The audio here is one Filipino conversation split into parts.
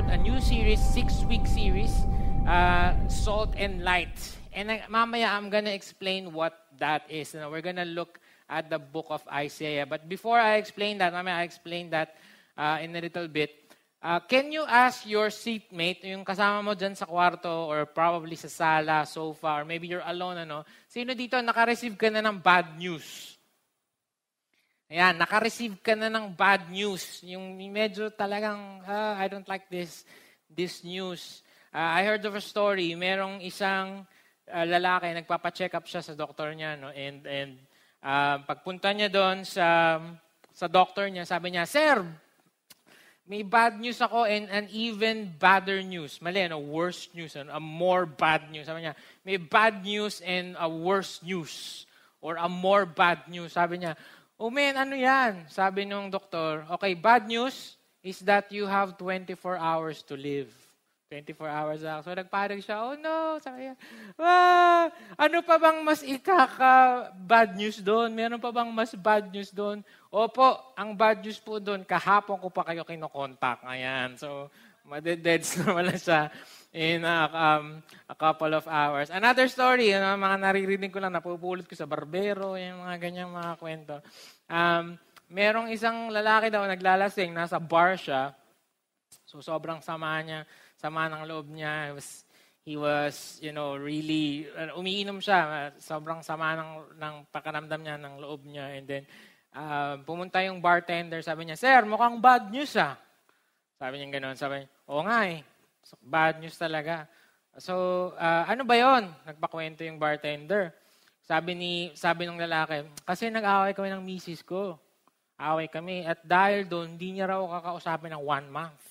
start a new series, six-week series, uh, Salt and Light. And uh, mamaya, I'm gonna explain what that is. Know, we're gonna look at the book of Isaiah. But before I explain that, mamaya I explain that uh, in a little bit. Uh, can you ask your seatmate, yung kasama mo dyan sa kwarto or probably sa sala, sofa, or maybe you're alone, ano, sino dito naka-receive ka na ng bad news? Ayan, naka-receive ka na ng bad news. Yung medyo talagang, uh, I don't like this, this news. Uh, I heard of a story, merong isang uh, lalaki, nagpapa-check up siya sa doktor niya, no? and, and uh, pagpunta niya doon sa, sa doctor niya, sabi niya, Sir, may bad news ako and an even badder news. Mali, ano? Worse news. Ano? A more bad news. Sabi niya, may bad news and a worse news. Or a more bad news. Sabi niya, oh man, ano yan? Sabi nung doktor, okay, bad news is that you have 24 hours to live. 24 hours lang. So nagparang siya, oh no, sabi niya, ah, ano pa bang mas ikaka bad news doon? Meron pa bang mas bad news doon? Opo, ang bad news po doon, kahapon ko pa kayo kinokontak. Ayan. So, madededs naman na siya in a, um, a couple of hours. Another story, ano, mga naririnig ko lang, napupulot ko sa barbero, yung mga ganyang mga kwento. Um, merong isang lalaki daw naglalasing, nasa bar siya. So, sobrang sama niya sama ng loob niya. He was, he was you know, really, uh, umiinom siya. Sobrang sama ng, ng pakanamdam niya, ng loob niya. And then, uh, pumunta yung bartender, sabi niya, Sir, mukhang bad news ah. Sabi niya gano'n. Sabi niya, oo nga eh. So, bad news talaga. So, uh, ano ba yon? Nagpakwento yung bartender. Sabi ni sabi ng lalaki, kasi nag-away kami ng misis ko. Away kami. At dahil doon, hindi niya raw kakausapin ng one month.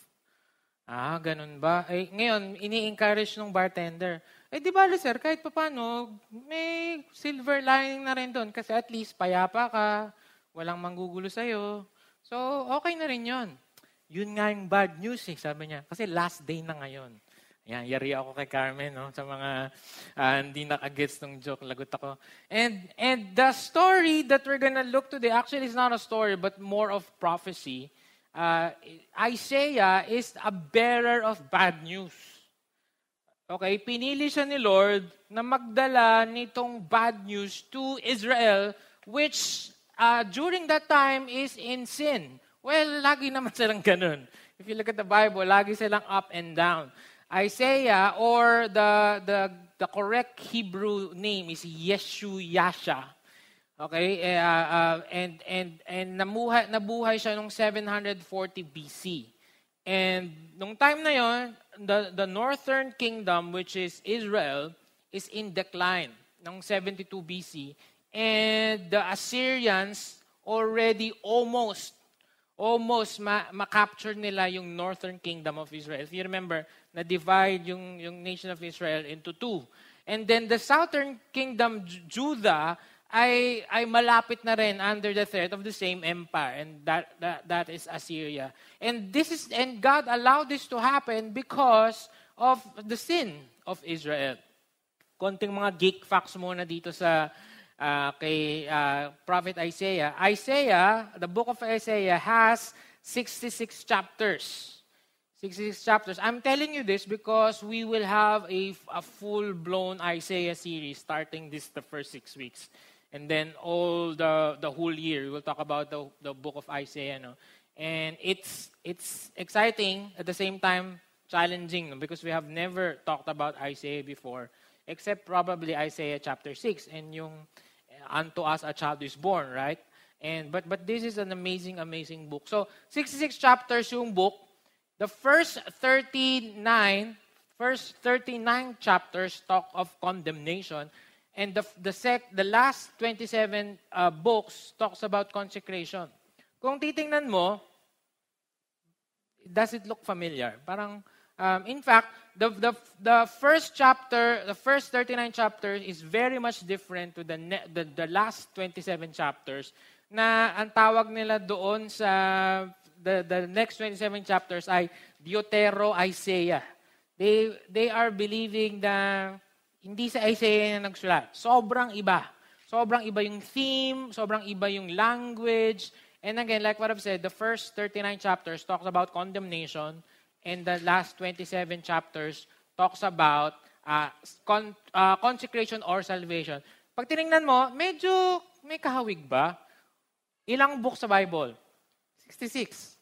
Ah, ganun ba? Eh, ngayon, ini-encourage ng bartender. Eh, di ba, sir, kahit pa paano, may silver lining na rin doon. Kasi at least, payapa ka, walang manggugulo sa'yo. So, okay na rin yon. Yun nga yung bad news eh, sabi niya. Kasi last day na ngayon. Yan, yari ako kay Carmen, no? Sa mga uh, hindi nakagets ng joke, lagot ako. And, and the story that we're gonna look today, actually is not a story, but more of prophecy uh, Isaiah is a bearer of bad news. Okay, pinili siya ni Lord na magdala nitong bad news to Israel, which uh, during that time is in sin. Well, lagi naman silang ganun. If you look at the Bible, lagi silang up and down. Isaiah, or the, the, the correct Hebrew name is Yeshu Yasha. Okay? Uh, uh, and and and namuhay, nabuhay siya nung 740 BC. And nung time na yon, the, the northern kingdom, which is Israel, is in decline nung 72 BC. And the Assyrians already almost almost ma- ma-capture nila yung northern kingdom of Israel. If you remember, na-divide yung, yung nation of Israel into two. And then the southern kingdom, Judah, ay, ay malapit na rin under the threat of the same empire, and that, that, that is Assyria. And, this is, and God allowed this to happen because of the sin of Israel. Konting mga geek facts muna dito sa uh, kay uh, Prophet Isaiah. Isaiah, the book of Isaiah has 66 chapters. 66 chapters. I'm telling you this because we will have a, a full-blown Isaiah series starting this the first six weeks. And then all the, the whole year, we will talk about the, the book of Isaiah. No? And it's, it's exciting, at the same time, challenging, no? because we have never talked about Isaiah before, except probably Isaiah chapter 6, and yung unto us a child is born, right? And but but this is an amazing, amazing book. So 66 chapters yung book. The first 39, first 39 chapters talk of condemnation. And the, the, sec, the last 27 uh, books talks about consecration. Kung titingnan mo, does it look familiar? Parang, um, in fact, the, the, the first chapter, the first 39 chapters is very much different to the, ne- the, the last 27 chapters na ang tawag nila doon sa the, the next 27 chapters ay Deutero Isaiah. They, they are believing that hindi sa Isaiah na nagsulat. Sobrang iba. Sobrang iba yung theme, sobrang iba yung language. And again, like what I've said, the first 39 chapters talks about condemnation. And the last 27 chapters talks about uh, con- uh, consecration or salvation. Pag tinignan mo, medyo may kahawig ba? Ilang books sa Bible? 66.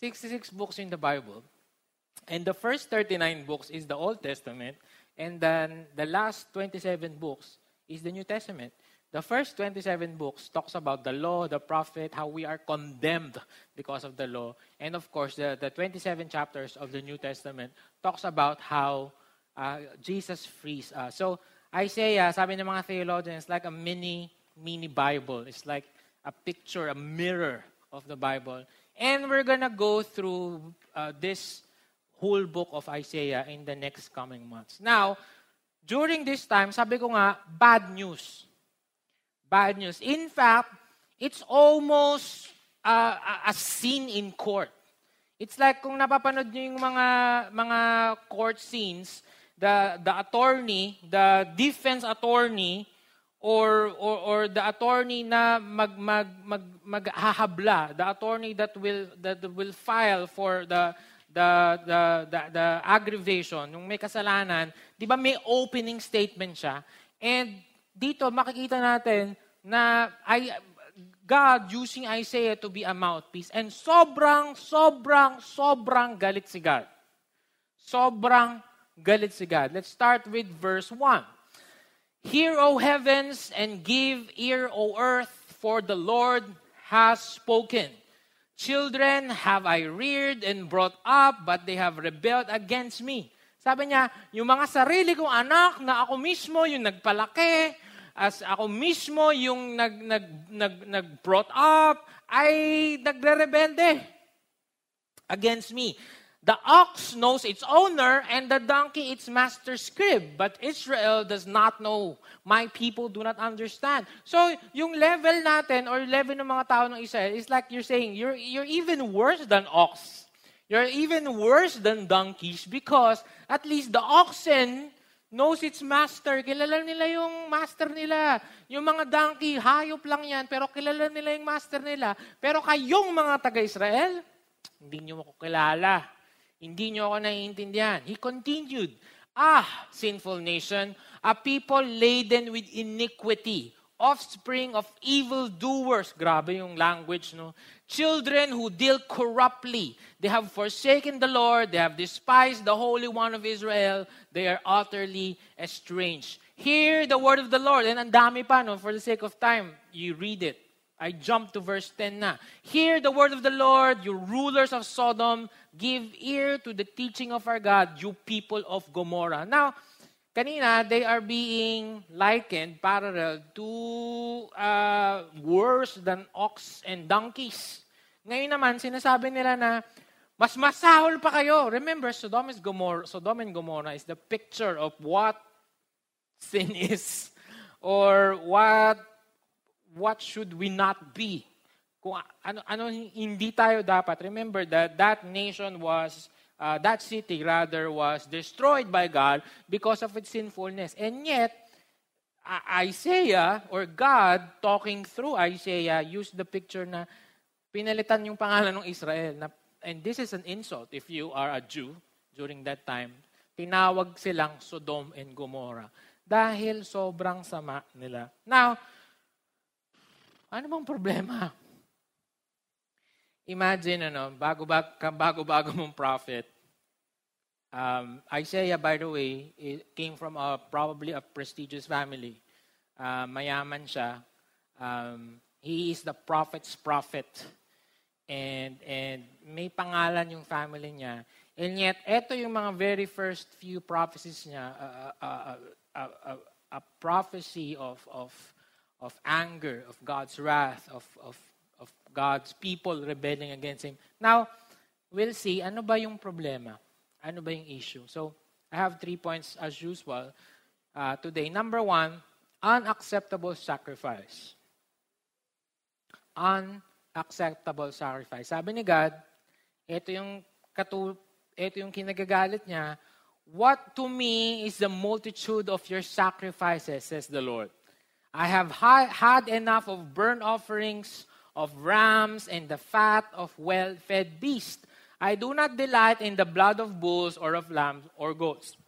66 books in the Bible. And the first 39 books is the Old Testament, and then the last 27 books is the New Testament. The first 27 books talks about the law, the prophet, how we are condemned because of the law. And of course, the, the 27 chapters of the New Testament talks about how uh, Jesus frees us. So Isaiah, sabi ng mga theologians, like a mini, mini Bible. It's like a picture, a mirror of the Bible. And we're gonna go through uh, this whole book of Isaiah in the next coming months. Now, during this time, sabi ko nga, bad news. Bad news. In fact, it's almost uh, a scene in court. It's like kung napapanood niyo yung mga mga court scenes, the the attorney, the defense attorney or or, or the attorney na mag mag mag maghahabla, the attorney that will that will file for the the, the, the, the aggravation, yung may kasalanan, di ba may opening statement siya? And dito makikita natin na I, God using Isaiah to be a mouthpiece. And sobrang, sobrang, sobrang galit si God. Sobrang galit si God. Let's start with verse 1. Hear, O heavens, and give ear, O earth, for the Lord has spoken. Children have I reared and brought up, but they have rebelled against me. Sabi niya, yung mga sarili kong anak na ako mismo yung nagpalaki, as ako mismo yung nag, nag, nag, nag brought up, ay nagre-rebelde against me. The ox knows its owner, and the donkey its master's crib. But Israel does not know. My people do not understand. So, yung level natin, or level ng mga tao ng Israel, is like you're saying, you're, you're even worse than ox. You're even worse than donkeys because at least the oxen knows its master. Kilala nila yung master nila. Yung mga donkey, hayop lang yan, pero kilala nila yung master nila. Pero kayong mga taga-Israel, hindi nyo mo kilala. Hindi nyo ako naiintindihan. He continued, Ah, sinful nation, a people laden with iniquity, offspring of evil doers. Grabe yung language, no? Children who deal corruptly. They have forsaken the Lord. They have despised the Holy One of Israel. They are utterly estranged. Hear the word of the Lord. And ang dami pa, no? For the sake of time, you read it. I jump to verse 10 na. Hear the word of the Lord, you rulers of Sodom. Give ear to the teaching of our God, you people of Gomorrah. Now, kanina, they are being likened, parallel to uh, worse than ox and donkeys. Ngayon naman, sinasabi nila na mas masahol pa kayo. Remember, Sodom, is Gomorrah, Sodom and Gomorrah is the picture of what sin is or what what should we not be? Kung ano, ano hindi tayo dapat. Remember that that nation was, uh, that city rather was destroyed by God because of its sinfulness. And yet, Isaiah or God talking through Isaiah used the picture na pinalitan yung pangalan ng Israel. Na, and this is an insult if you are a Jew during that time. Tinawag silang Sodom and Gomorrah dahil sobrang sama nila. Now, ano bang problema? Imagine, ano, bago-bago bago, bago mong prophet, um, Isaiah, by the way, came from a, probably a prestigious family. Uh, mayaman siya. Um, he is the prophet's prophet. And, and may pangalan yung family niya. And yet, ito yung mga very first few prophecies niya, uh, uh, uh, uh, a prophecy of, of of anger, of God's wrath, of, of, of God's people rebelling against Him. Now, we'll see, ano ba yung problema? Ano ba yung issue? So, I have three points as usual uh, today. Number one, unacceptable sacrifice. Unacceptable sacrifice. Sabi ni God, ito yung, katu ito yung kinagagalit niya, What to me is the multitude of your sacrifices, says the Lord. I have had enough of burnt offerings, of rams, and the fat of well fed beasts. I do not delight in the blood of bulls or of lambs or goats.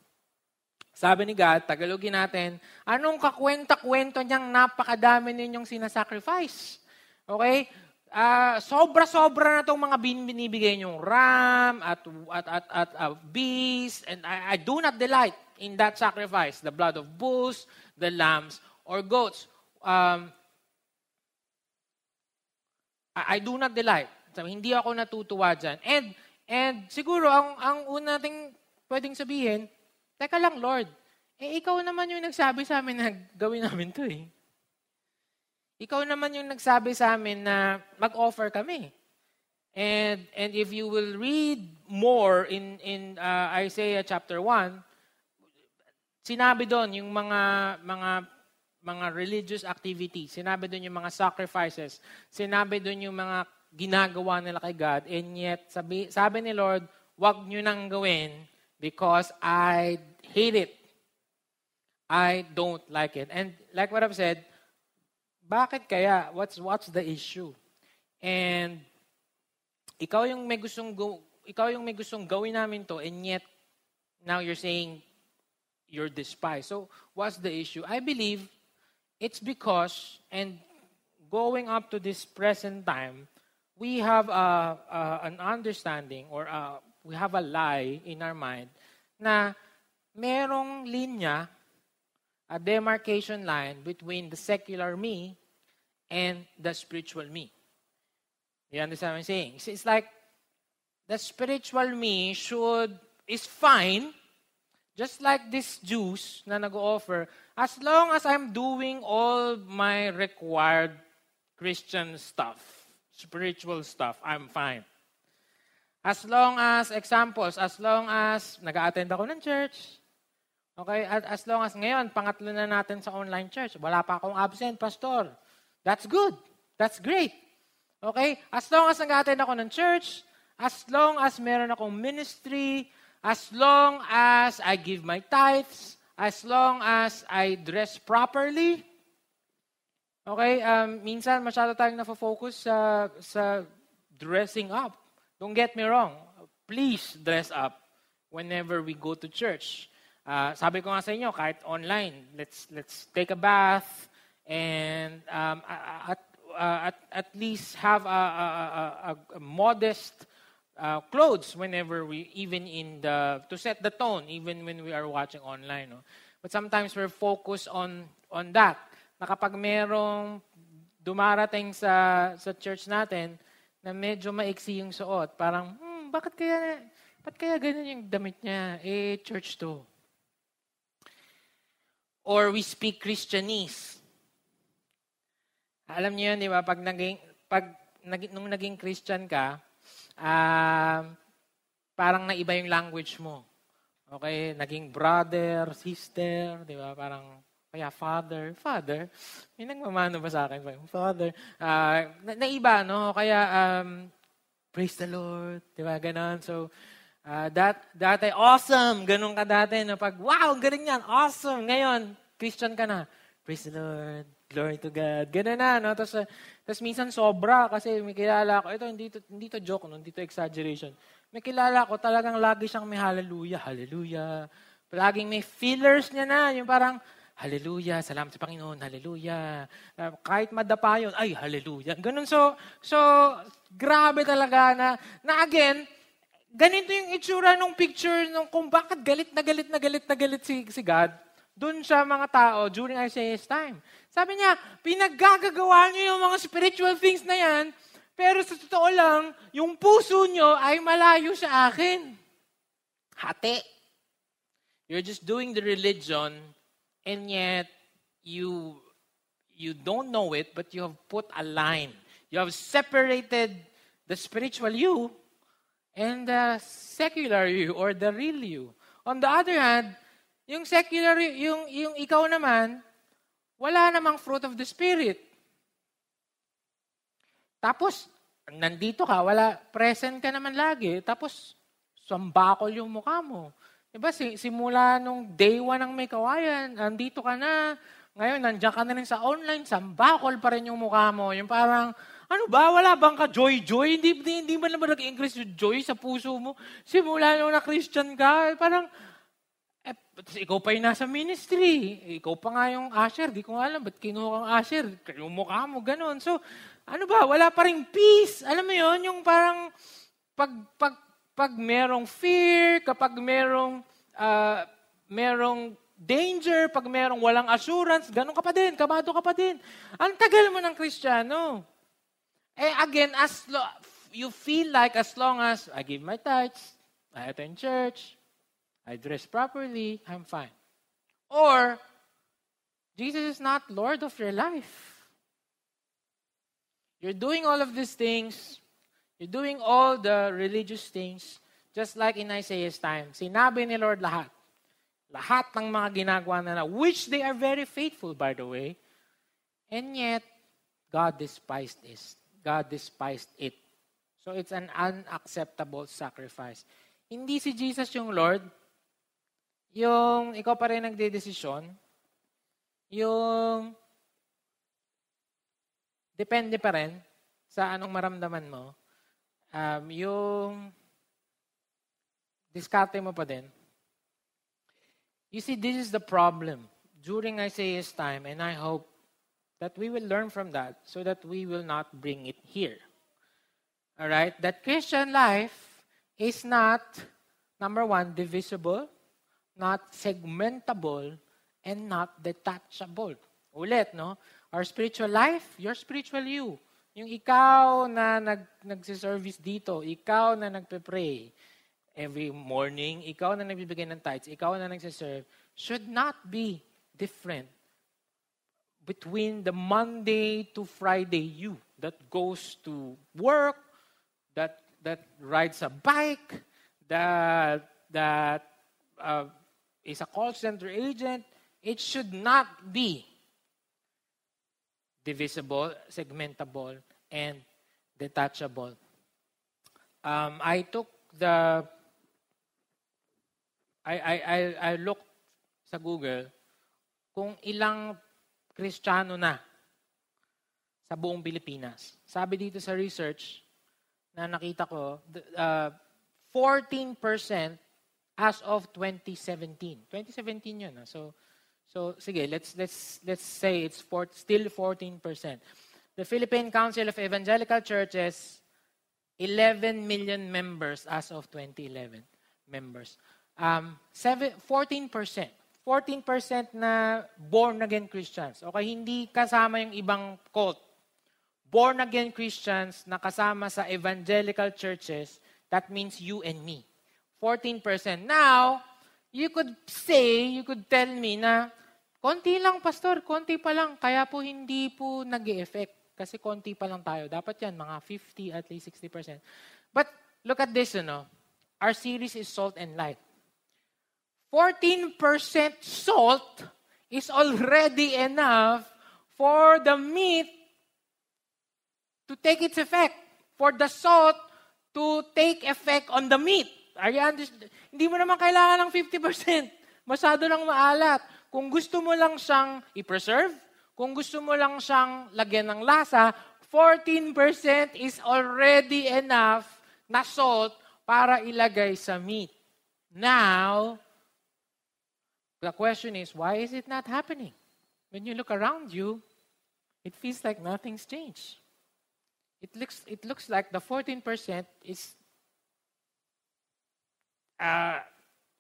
Sabi ni God, Tagalogin natin, anong kakwenta-kwento niyang napakadami ninyong sinasacrifice? Okay? Uh, sobra-sobra na itong mga binibigay niyong ram at, at, at, at uh, beast, and I, I do not delight in that sacrifice, the blood of bulls, the lambs, or goats. Um, I, I do not delight. Sabi, hindi ako natutuwa dyan. And, and siguro, ang, ang una nating pwedeng sabihin, Teka lang, Lord, eh ikaw naman yung nagsabi sa amin na gawin namin to eh. Ikaw naman yung nagsabi sa amin na mag-offer kami. And and if you will read more in in uh, Isaiah chapter 1, sinabi doon yung mga mga mga religious activities, sinabi doon yung mga sacrifices, sinabi doon yung mga ginagawa nila kay God, and yet sabi, sabi ni Lord, wag nyo nang gawin because I hate it. I don't like it. And like what I've said, bakit kaya? What's what's the issue? And ikaw yung may gustong go, ikaw yung may gustong gawin namin to and yet now you're saying you're despised. So what's the issue? I believe it's because and going up to this present time, we have a, a an understanding or a, we have a lie in our mind na merong linya, a demarcation line between the secular me and the spiritual me. You understand what I'm saying? It's like the spiritual me should is fine, just like this juice na nag-offer, as long as I'm doing all my required Christian stuff, spiritual stuff, I'm fine. As long as, examples, as long as nag-attend ako ng church, okay, at as long as ngayon, pangatlo na natin sa online church, wala pa akong absent, pastor. That's good. That's great. Okay? As long as nag-attend ako ng church, as long as meron akong ministry, as long as I give my tithes, as long as I dress properly, okay, um, minsan masyado tayong na-focus sa, sa dressing up. Don't get me wrong. Please dress up whenever we go to church. Uh, sabi ko nga sa inyo, kahit online, let's, let's take a bath, and um, at, uh, at, at least have a, a, a, a modest uh, clothes whenever we, even in the, to set the tone, even when we are watching online. No? But sometimes we're focused on, on that. Na kapag merong dumarating sa, sa church natin na medyo maiksi yung suot, parang, hmm, bakit kaya, bakit kaya ganun yung damit niya? Eh, church to. Or we speak Christianese. Alam niyo yun, di ba? Pag naging, pag, nag, nung naging Christian ka, uh, parang naiba yung language mo. Okay? Naging brother, sister, di ba? Parang, kaya father, father. May nagmamano ba sa akin? Father. Uh, na, naiba, no? Kaya, um, praise the Lord. Di ba? Ganon. So, uh, that, dati, awesome. Ganon ka dati. No? Pag, wow, galing yan. Awesome. Ngayon, Christian ka na. Praise the Lord. Glory to God. Ganun na, no? Tapos, uh, tapos minsan sobra kasi may kilala ko. Ito, hindi to, hindi to joke, no? hindi to exaggeration. May kilala ko, talagang lagi siyang may hallelujah, hallelujah. Laging may fillers niya na. Yung parang, hallelujah, salamat sa Panginoon, hallelujah. Uh, kahit madapa yun, ay, hallelujah. Ganun. So, so, grabe talaga na, na again, ganito yung itsura ng picture nung kung bakit galit na galit na galit na galit si, si God doon sa mga tao during Isaiah's time. Sabi niya, pinaggagagawa niyo yung mga spiritual things na yan, pero sa totoo lang, yung puso niyo ay malayo sa akin. Hati. You're just doing the religion, and yet you you don't know it, but you have put a line. You have separated the spiritual you and the secular you or the real you. On the other hand, yung secular, yung, yung ikaw naman, wala namang fruit of the Spirit. Tapos, nandito ka, wala, present ka naman lagi. Tapos, sambakol yung mukha mo. Diba, simula nung day one ng may kawayan, nandito ka na, ngayon, nandiyan ka na rin sa online, sambakol pa rin yung mukha mo. Yung parang, Ano ba? Wala bang ka joy-joy? Hindi, hindi, hindi ba naman nag-increase yung joy sa puso mo? Simula nung na Christian ka, parang, eh, ikaw pa yung nasa ministry. Ikaw pa nga yung usher. Di ko nga alam, ba't kinuha kang usher? Yung mukha mo, ganun. So, ano ba? Wala pa rin peace. Alam mo yon yung parang, pag, pag, pag merong fear, kapag merong, uh, merong danger, pag merong walang assurance, ganun ka pa din, kabado ka pa din. Ang tagal mo ng Kristiyano. Eh again, as lo- you feel like as long as I give my tithes, I attend church, I dress properly, I'm fine. Or, Jesus is not Lord of your life. You're doing all of these things, you're doing all the religious things, just like in Isaiah's time. Sinabi ni Lord lahat. Lahat ng mga ginagawa na, which they are very faithful, by the way. And yet, God despised this. God despised it. So it's an unacceptable sacrifice. Hindi si Jesus yung Lord, yung ikaw pa rin nagde-desisyon, yung depende pa rin sa anong maramdaman mo, um, yung diskarte mo pa din. You see, this is the problem during Isaiah's time, and I hope that we will learn from that so that we will not bring it here. All right? That Christian life is not, number one, divisible, not segmentable, and not detachable. Ulit, no? Our spiritual life, your spiritual you. Yung ikaw na nag, nagsiservice dito, ikaw na nagpe-pray every morning, ikaw na nagbibigay ng tithes, ikaw na nagsiserve, should not be different between the Monday to Friday you that goes to work, that that rides a bike, that that uh, is a call center agent, it should not be divisible, segmentable, and detachable. Um, I took the I, I, I, I looked sa Google kung ilang Kristiyano na sa buong Pilipinas. Sabi dito sa research na nakita ko, uh, 14% as of 2017. 2017 yun. Ah. So, so sige, let's, let's, let's say it's for, still 14%. The Philippine Council of Evangelical Churches, 11 million members as of 2011 members. Um, 7, 14%. 14% na born-again Christians. Okay, hindi kasama yung ibang cult. Born-again Christians na kasama sa evangelical churches, that means you and me. 14%. Now, you could say, you could tell me na, konti lang, pastor, konti pa lang. Kaya po hindi po nag effect Kasi konti pa lang tayo. Dapat yan, mga 50, at least 60%. But look at this, you know. Our series is Salt and Light. 14% salt is already enough for the meat to take its effect, for the salt to take effect on the meat. You understand? Hindi mo naman kailangan ng 50%. Masyado lang maalat. Kung gusto mo lang siyang i-preserve, kung gusto mo lang siyang lagyan ng lasa, 14% is already enough na salt para ilagay sa meat. Now, The question is, why is it not happening? When you look around you, it feels like nothing's changed. It looks, it looks like the 14% is, uh,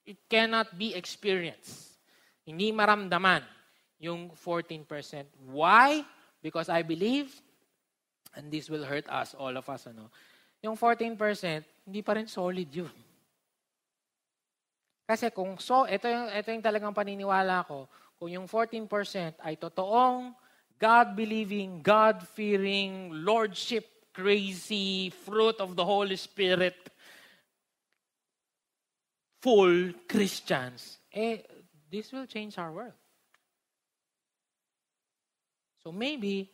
it cannot be experienced. Hindi maramdaman yung 14%. Why? Because I believe, and this will hurt us, all of us, ano, yung 14%, hindi pa rin solid yun. Kasi kung so, ito yung, ito yung talagang paniniwala ko, kung yung 14% ay totoong God-believing, God-fearing, Lordship-crazy, fruit of the Holy Spirit, full Christians, eh, this will change our world. So maybe,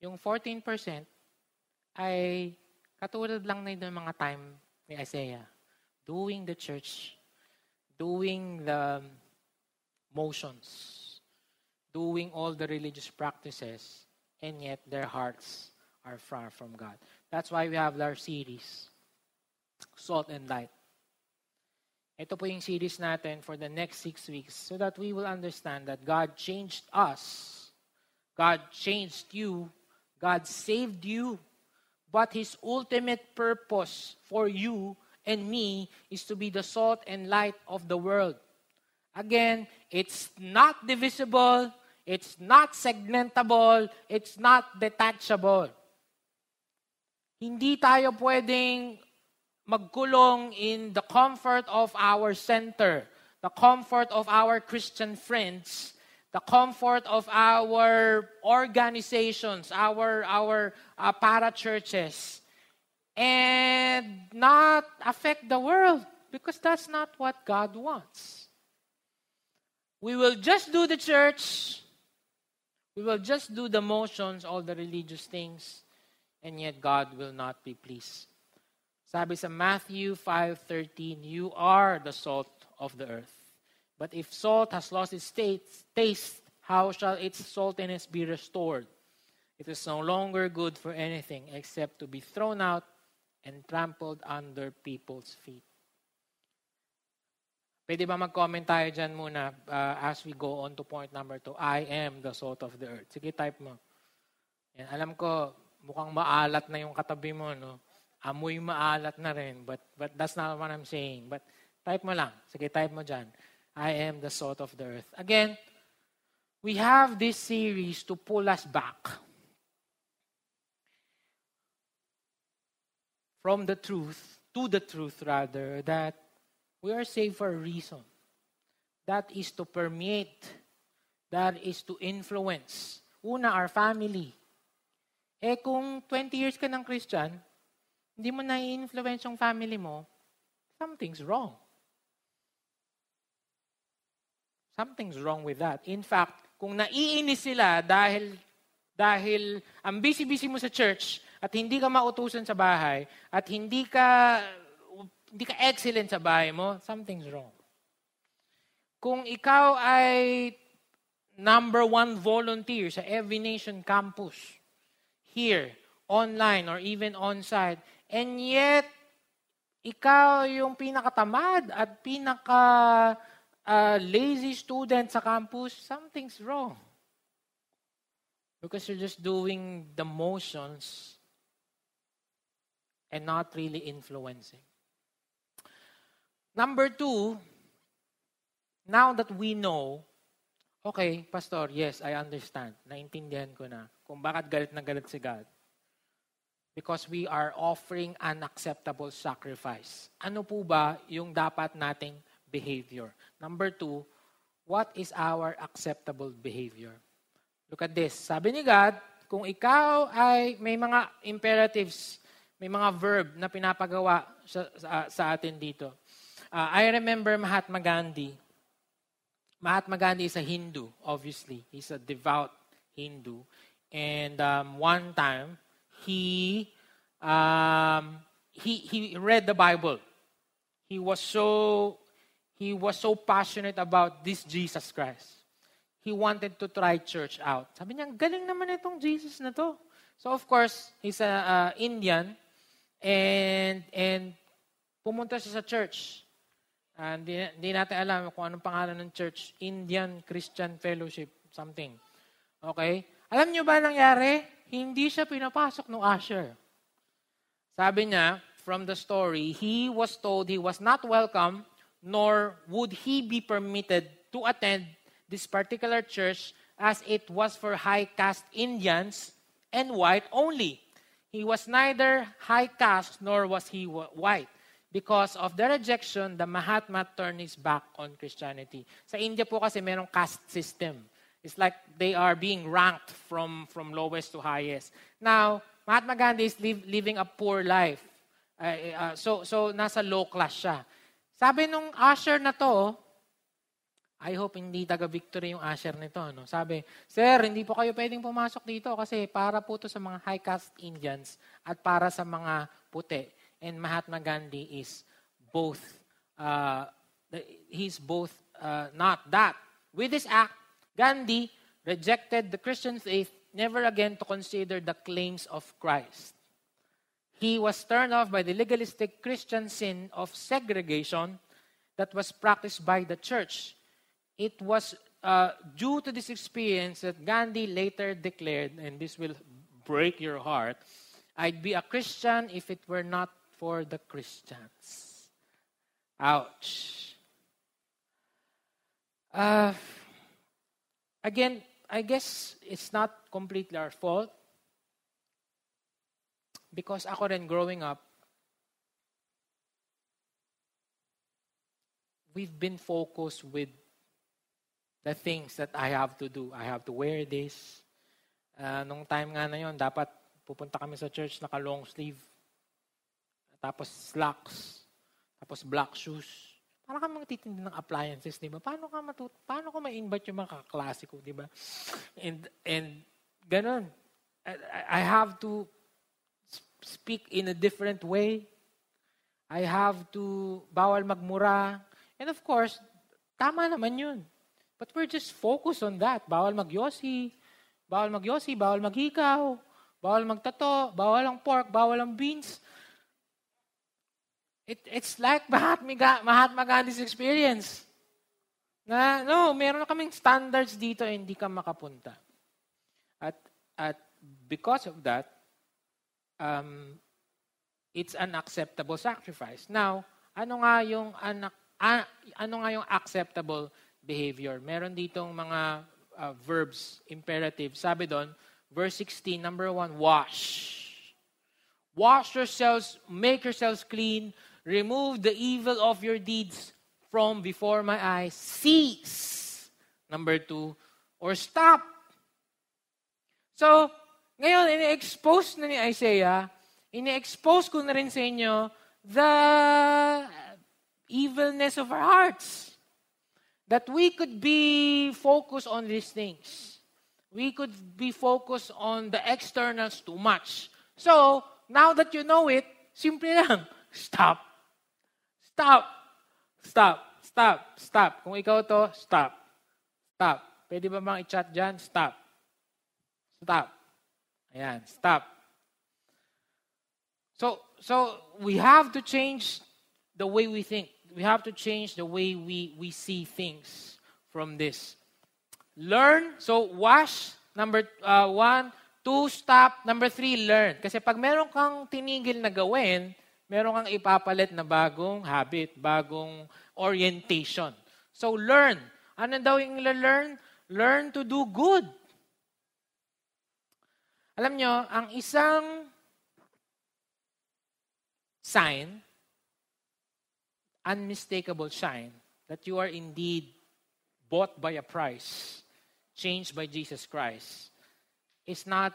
yung 14% ay katulad lang na yung mga time ni Isaiah doing the church, doing the motions, doing all the religious practices, and yet their hearts are far from God. That's why we have our series, Salt and Light. Ito po yung series natin for the next six weeks so that we will understand that God changed us. God changed you. God saved you. But His ultimate purpose for you and me is to be the salt and light of the world. Again, it's not divisible, it's not segmentable, it's not detachable. Hindi tayo pwedeng magkulong in the comfort of our center, the comfort of our Christian friends, the comfort of our organizations, our our uh, para churches, and not affect the world because that's not what God wants. We will just do the church. We will just do the motions, all the religious things, and yet God will not be pleased. Sabi sa Matthew 5.13, You are the salt of the earth. But if salt has lost its taste, how shall its saltiness be restored? It is no longer good for anything except to be thrown out and trampled under people's feet. Pwede ba mag-comment tayo dyan muna uh, as we go on to point number two? I am the salt of the earth. Sige, type mo. Yan, alam ko, mukhang maalat na yung katabi mo, no? Amoy maalat na rin. But, but that's not what I'm saying. But type mo lang. Sige, type mo dyan. I am the salt of the earth. Again, we have this series to pull us back from the truth, to the truth rather, that we are saved for a reason. That is to permeate. That is to influence. Una, our family. Eh kung 20 years ka ng Christian, hindi mo na-influence yung family mo, something's wrong. Something's wrong with that. In fact, kung naiinis sila dahil dahil ang busy-busy mo sa church at hindi ka mautusan sa bahay at hindi ka hindi ka excellent sa bahay mo, something's wrong. Kung ikaw ay number one volunteer sa Every Nation campus, here, online, or even on-site, And yet, ikaw yung pinakatamad at pinaka uh, lazy student sa campus, something's wrong. Because you're just doing the motions and not really influencing. Number two, now that we know, okay, Pastor, yes, I understand. Naintindihan ko na kung bakit galit na galit si God because we are offering an acceptable sacrifice. Ano po ba yung dapat nating behavior? Number two, what is our acceptable behavior? Look at this. Sabi ni God, kung ikaw ay may mga imperatives, may mga verb na pinapagawa sa, sa, sa atin dito. Uh, I remember Mahatma Gandhi. Mahatma Gandhi is a Hindu, obviously. He's a devout Hindu. And um, one time, he um, he he read the Bible. He was so he was so passionate about this Jesus Christ. He wanted to try church out. Sabi niya, galing naman itong Jesus na to. So of course, he's a uh, Indian and and pumunta siya sa church. And hindi natin alam kung anong pangalan ng church. Indian Christian Fellowship, something. Okay? Alam niyo ba nangyari? Hindi siya pinapasok ng usher. Sabi niya, from the story, he was told he was not welcome, nor would he be permitted to attend this particular church as it was for high caste Indians and white only. He was neither high caste nor was he white. Because of the rejection, the Mahatma turned his back on Christianity. Sa India po kasi merong caste system. It's like they are being ranked from, from lowest to highest. Now, Mahatma Gandhi is live, living a poor life. Uh, uh, so, so, nasa low class siya. Sabi nung usher na to, I hope hindi taga-victory yung usher nito. No? Sabi, Sir, hindi po kayo pwedeng pumasok dito kasi para po to sa mga high caste Indians at para sa mga puti. And Mahatma Gandhi is both, uh, he's both uh, not that. With this act, Gandhi rejected the Christian faith never again to consider the claims of Christ. He was turned off by the legalistic Christian sin of segregation that was practiced by the church. It was uh, due to this experience that Gandhi later declared, and this will break your heart, I'd be a Christian if it were not for the Christians. Ouch. Uh, again, I guess it's not completely our fault. Because ako rin growing up, we've been focused with the things that I have to do. I have to wear this. Uh, nung time nga na yon, dapat pupunta kami sa church naka long sleeve. Tapos slacks. Tapos black shoes. Para kami magtitindi ng appliances, di ba? Paano ka matut paano ko ma-invite yung mga kaklase ko, di ba? And, and ganun. I, I have to speak in a different way. I have to bawal magmura. And of course, tama naman yun. But we're just focused on that. Bawal magyosi, bawal magyosi, bawal maghikaw, bawal magtato, bawal ang pork, bawal ang beans. It, it's like Mahatma, Mahatma Gandhi's experience. Na, no, meron kaming standards dito eh, hindi ka makapunta. At, at because of that, um, it's an acceptable sacrifice. Now, ano nga yung anak, uh, ano nga yung acceptable behavior. Meron ditong mga uh, verbs, imperative. Sabi doon, verse 16, number 1, wash. Wash yourselves, make yourselves clean, remove the evil of your deeds from before my eyes. Cease. Number 2, or stop. So, ngayon, ini-expose na ni Isaiah, ini-expose ko na rin sa inyo the evilness of our hearts that we could be focused on these things. We could be focused on the externals too much. So, now that you know it, simple lang, stop. Stop. Stop. Stop. Stop. Kung ikaw to, stop. Stop. Pwede ba bang i-chat dyan? Stop. Stop. Ayan, stop. So, so we have to change the way we think we have to change the way we, we see things from this. Learn. So, wash. Number uh, one. Two, stop. Number three, learn. Kasi pag meron kang tinigil na gawin, meron kang ipapalit na bagong habit, bagong orientation. So, learn. Ano daw yung learn? Learn to do good. Alam nyo, ang isang sign unmistakable sign that you are indeed bought by a price, changed by Jesus Christ, is not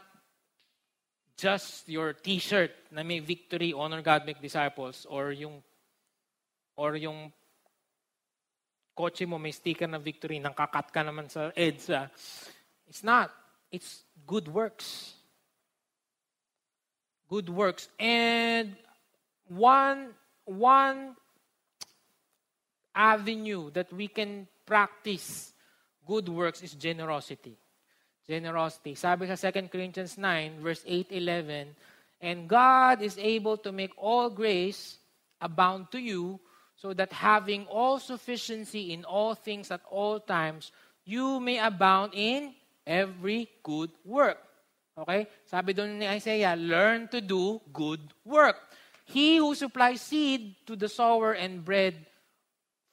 just your t-shirt na may victory, honor God, make disciples, or yung or yung kotse mo may sticker na victory, nang kakat ka naman sa EDSA. It's not. It's good works. Good works. And one, one avenue that we can practice good works is generosity. Generosity. Sabi sa 2 Corinthians 9, verse 8, 11, And God is able to make all grace abound to you, so that having all sufficiency in all things at all times, you may abound in every good work. Okay? Sabi doon ni Isaiah, learn to do good work. He who supplies seed to the sower and bread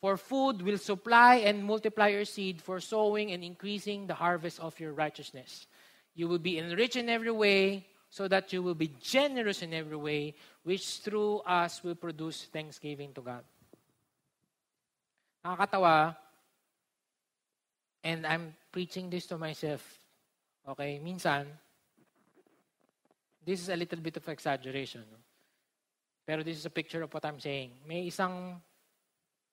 For food will supply and multiply your seed for sowing and increasing the harvest of your righteousness. You will be enriched in every way, so that you will be generous in every way, which through us will produce thanksgiving to God. Nakakatawa, and I'm preaching this to myself. Okay, minsan, this is a little bit of exaggeration. Pero this is a picture of what I'm saying. May isang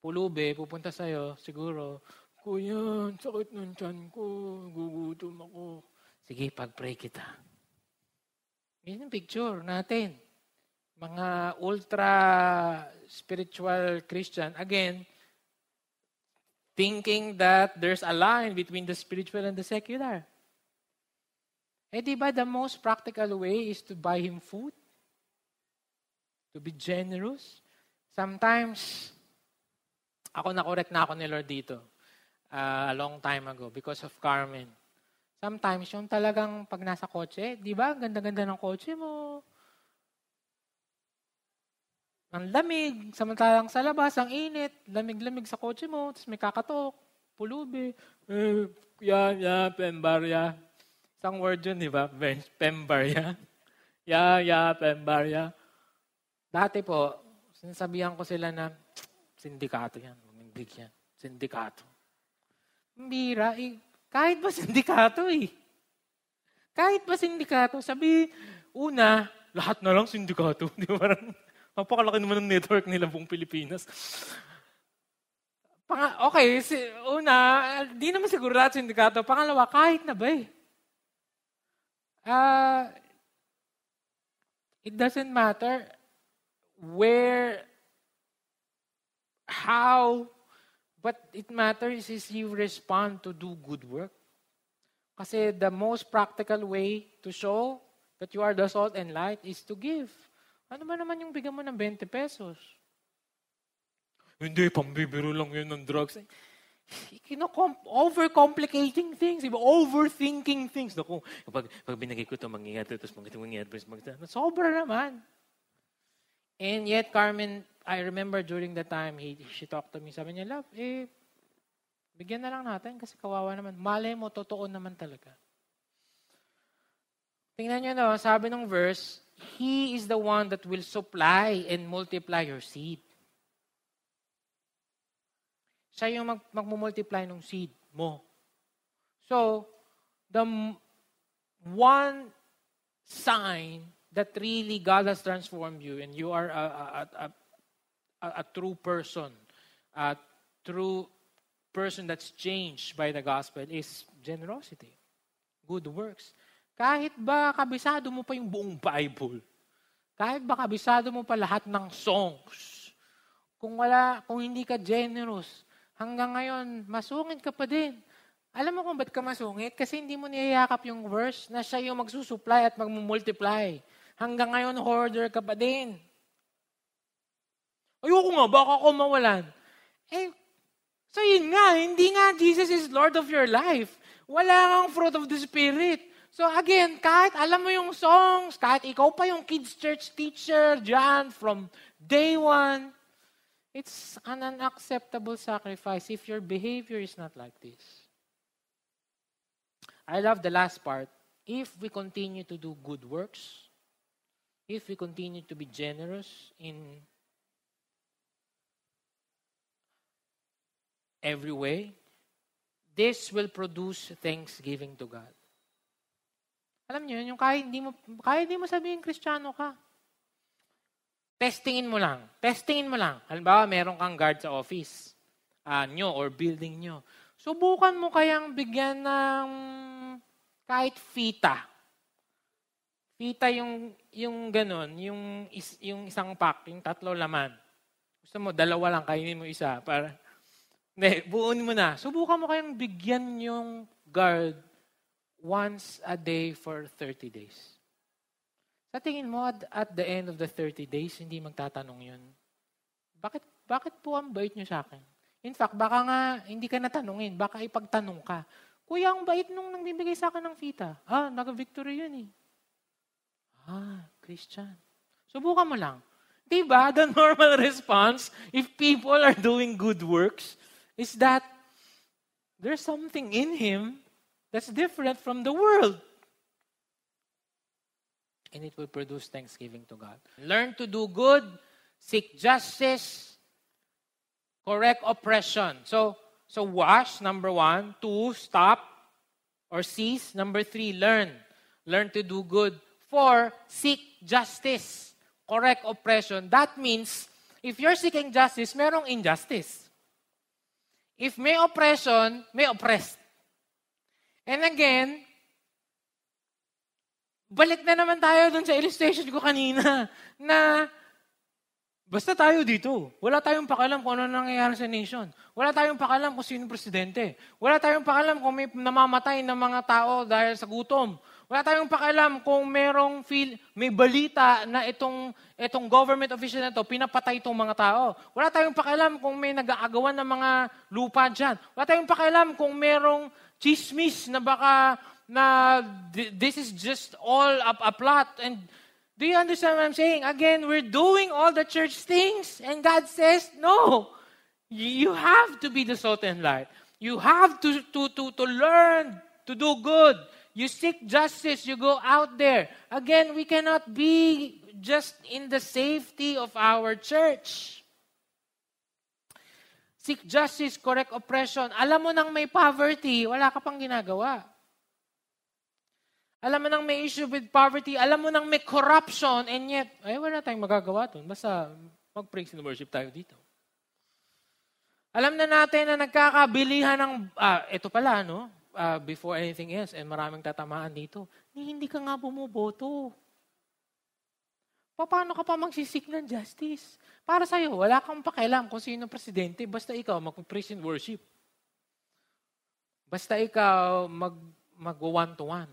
pulube, pupunta sa'yo, siguro, Kuya, sakit ng tiyan ko, gugutom ako. Sige, pag-pray kita. Yan yung picture natin. Mga ultra-spiritual Christian, again, thinking that there's a line between the spiritual and the secular. Eh di ba the most practical way is to buy him food? To be generous? Sometimes, ako na-correct na ako ni Lord dito uh, a long time ago because of Carmen. Sometimes, yung talagang pag nasa kotse, di ba, ganda-ganda ng kotse mo. Ang lamig, samantalang sa labas, ang init, lamig-lamig sa kotse mo, tapos may kakatok, pulubi, eh, yan, yan, pembarya. Isang word yun, di ba? Pembarya. Ya, ya, pembarya. Dati po, sinasabihan ko sila na, sindikato yan, mamindig yan. Sindikato. Bira, eh, kahit ba sindikato eh. Kahit ba sindikato, sabi, una, lahat na lang sindikato. Di ba? Napakalaki naman ng network nila buong Pilipinas. Pang- okay, si, una, di naman siguro lahat sindikato. Pangalawa, kahit na ba eh. Uh, it doesn't matter where, how, but it matters is you respond to do good work. Kasi the most practical way to show that you are the salt and light is to give. Ano ba naman yung bigyan mo ng 20 pesos? Hindi, pambibiro lang yun ng drugs kino-com- overcomplicating things, iba, overthinking things. Naku, kapag, pag binigay ko ito, mangyayat ito, tapos mangyayat, mangyayat, mangyayat, sobra naman. And yet, Carmen, I remember during the time, he, she talked to me, sabi niya, love, eh, bigyan na lang natin kasi kawawa naman. Malay mo, totoo naman talaga. Tingnan niyo no, sabi ng verse, He is the one that will supply and multiply your seed. Siya yung mag, magmumultiply ng seed mo. So, the one sign that really God has transformed you and you are a, a, a, a, a true person, a true person that's changed by the gospel is generosity, good works. Kahit ba kabisado mo pa yung buong Bible, kahit ba kabisado mo pa lahat ng songs, kung wala, kung hindi ka generous, hanggang ngayon, masungit ka pa din. Alam mo kung ba't ka masungit? Kasi hindi mo niyayakap yung verse na siya yung magsusupply at magmumultiply. Hanggang ngayon, hoarder ka pa din. Ayoko nga, baka ako mawalan. Eh, so yun nga, hindi nga Jesus is Lord of your life. Wala kang fruit of the Spirit. So again, kahit alam mo yung songs, kahit ikaw pa yung kids church teacher dyan from day one, It's an unacceptable sacrifice if your behavior is not like this. I love the last part. If we continue to do good works, if we continue to be generous in every way, this will produce thanksgiving to God. Alam niyo, yung kahit hindi mo, kahit hindi mo sabihin kristyano ka, testingin mo lang. Testingin mo lang. Halimbawa, meron kang guard sa office uh, nyo or building nyo. Subukan mo kayang bigyan ng kahit fita. Fita yung, yung ganun, yung, is, yung isang pack, yung tatlo laman. Gusto mo, dalawa lang, kainin mo isa. Para, hindi, buuin mo na. Subukan mo kayang bigyan yung guard once a day for 30 days. Sa tingin mo, at, at the end of the 30 days, hindi magtatanong yun. Bakit, bakit po ang bait nyo sa akin? In fact, baka nga hindi ka natanungin, baka ipagtanong ka. Kuya, ang bait nung nagbibigay sa akin ng fita. Ah, nag-victory yun eh. Ah, Christian. Subukan mo lang. Diba, the normal response, if people are doing good works, is that there's something in him that's different from the world and it will produce thanksgiving to God. Learn to do good, seek justice, correct oppression. So, so wash, number one. Two, stop or cease. Number three, learn. Learn to do good. Four, seek justice, correct oppression. That means, if you're seeking justice, merong injustice. If may oppression, may oppressed. And again, balik na naman tayo dun sa illustration ko kanina na basta tayo dito. Wala tayong pakalam kung ano nangyayari sa nation. Wala tayong pakalam kung sino presidente. Wala tayong pakalam kung may namamatay ng mga tao dahil sa gutom. Wala tayong pakialam kung merong feel, may balita na itong, itong government official na to, pinapatay itong mga tao. Wala tayong pakialam kung may nag-aagawan ng mga lupa dyan. Wala tayong pakialam kung merong chismis na baka na this is just all a, a plot. And do you understand what I'm saying? Again, we're doing all the church things and God says, no. You have to be the salt and light. You have to, to, to, to learn to do good. You seek justice. You go out there. Again, we cannot be just in the safety of our church. Seek justice, correct oppression. Alam mo nang may poverty, wala ka pang ginagawa. Alam mo nang may issue with poverty, alam mo nang may corruption, and yet, ay, wala tayong magagawa doon. Basta mag-praise and worship tayo dito. Alam na natin na nagkakabilihan ng, ah, ito pala, no? Uh, before anything else, and maraming tatamaan dito, hindi ka nga bumuboto. Paano ka pa magsisik ng justice? Para sa'yo, wala kang pakialam kung sino presidente, basta ikaw mag-praise worship. Basta ikaw mag, mag one-to-one.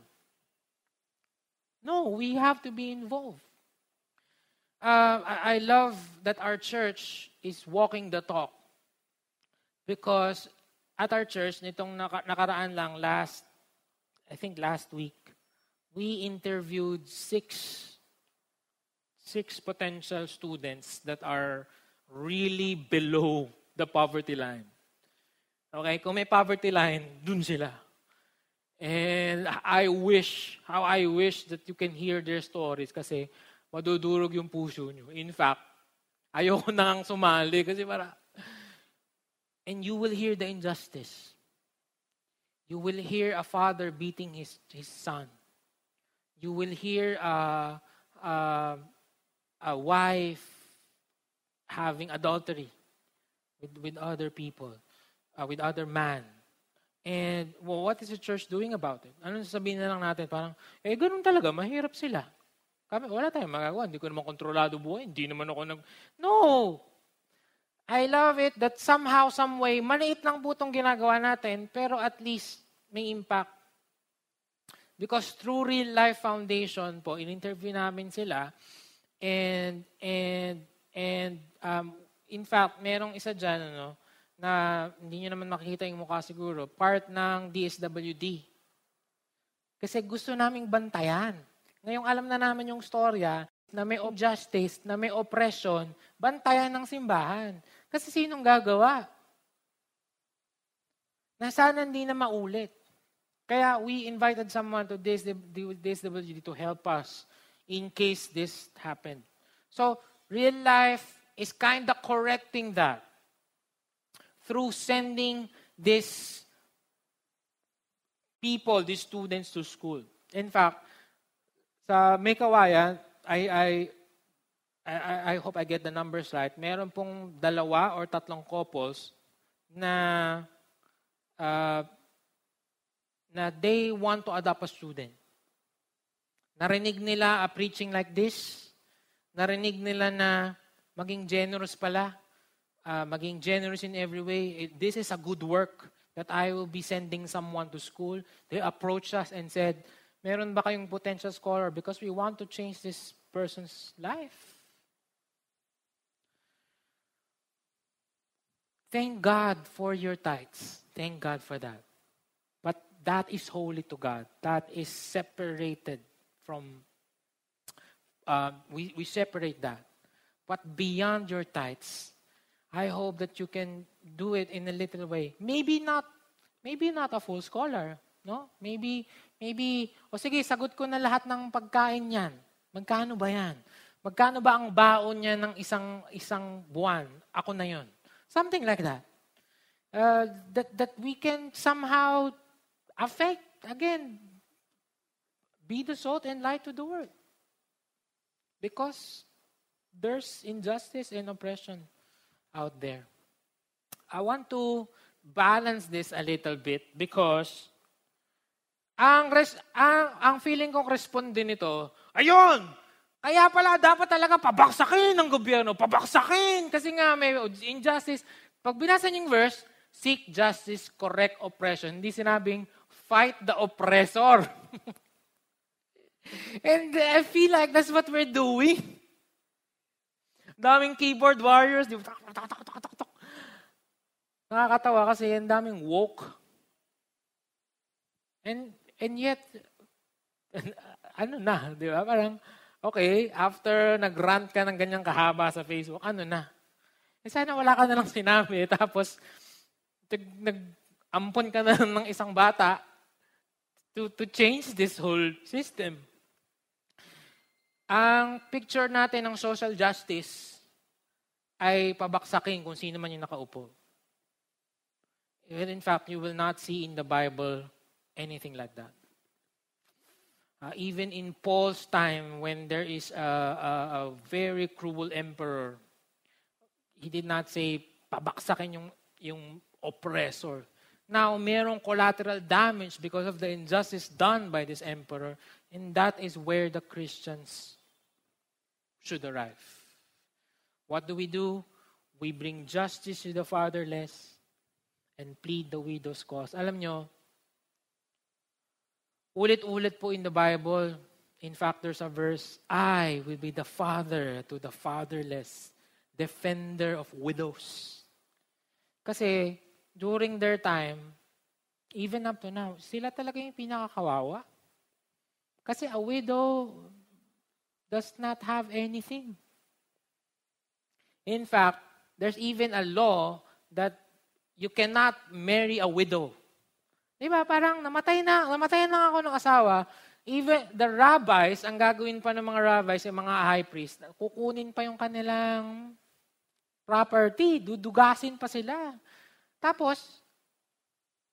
No, we have to be involved. Uh, I, I love that our church is walking the talk. Because at our church, nitong naka, nakaraan lang, last, I think last week, we interviewed six, six potential students that are really below the poverty line. Okay, kung may poverty line, dun sila. And I wish, how I wish that you can hear their stories kasi madudurog yung puso nyo. In fact, ayoko na nang sumali kasi para and you will hear the injustice. You will hear a father beating his, his son. You will hear a, a, a wife having adultery with, with other people, uh, with other man. And well, what is the church doing about it? Ano sabihin na lang natin? Parang, eh, ganun talaga, mahirap sila. Kami, wala tayong magagawa. Hindi ko naman kontrolado buhay. Hindi naman ako nag... No! I love it that somehow, some way, maliit lang po itong ginagawa natin, pero at least may impact. Because through Real Life Foundation po, in-interview namin sila, and, and, and, um, in fact, merong isa dyan, ano, na hindi nyo naman makikita yung mukha siguro, part ng DSWD. Kasi gusto naming bantayan. Ngayong alam na namin yung storya na may justice, na may oppression, bantayan ng simbahan. Kasi sinong gagawa? Na sana hindi na maulit. Kaya we invited someone to this, WGD to help us in case this happened. So, real life is kind of correcting that through sending these people, these students to school. In fact, sa Mekawayan, I, I I, I hope I get the numbers right, meron pong dalawa or tatlong couples na uh, na they want to adopt a student. Narinig nila a preaching like this. Narinig nila na maging generous pala. Uh, maging generous in every way. This is a good work that I will be sending someone to school. They approached us and said, meron ba kayong potential scholar? Because we want to change this person's life. Thank God for your tithes. Thank God for that. But that is holy to God. That is separated from, uh, we, we separate that. But beyond your tithes, I hope that you can do it in a little way. Maybe not, maybe not a full scholar. No? Maybe, maybe, o sige, sagot ko na lahat ng pagkain niyan. Magkano ba yan? Magkano ba ang baon niya ng isang, isang buwan? Ako na yon. Something like that. Uh, that, that we can somehow affect, again, be the salt and light to the world. Because there's injustice and oppression out there. I want to balance this a little bit because ang, res, ang, ang feeling kong responde nito, ayun, kaya pala dapat talaga pabaksakin ng gobyerno, pabaksakin kasi nga may injustice. Pag binasa niyo verse, seek justice, correct oppression. Hindi sinabing fight the oppressor. And I feel like that's what we're doing. Daming keyboard warriors. Di ba? Nakakatawa kasi ang daming woke. And, and yet, ano na, di ba? Parang, okay, after nag-rant ka ng ganyang kahaba sa Facebook, ano na? Eh, sana wala ka na lang sinabi. Tapos, nag-ampon ka na ng isang bata to, to change this whole system. Ang picture natin ng social justice ay pabaksakin kung sino man yung nakaupo. And in fact, you will not see in the Bible anything like that. Uh, even in Paul's time, when there is a, a, a very cruel emperor, he did not say, pabaksakin yung, yung oppressor. Now, merong collateral damage because of the injustice done by this emperor, and that is where the Christians should arrive. What do we do? We bring justice to the fatherless and plead the widow's cause. Alam nyo, ulit-ulit po in the Bible, in fact, there's a verse, I will be the father to the fatherless, defender of widows. Kasi during their time, even up to now, sila talaga yung pinakakawawa. Kasi a widow does not have anything. In fact, there's even a law that you cannot marry a widow. Di ba? Parang namatay na, namatay na ako ng asawa. Even the rabbis, ang gagawin pa ng mga rabbis, yung mga high priest, kukunin pa yung kanilang property, dudugasin pa sila. Tapos,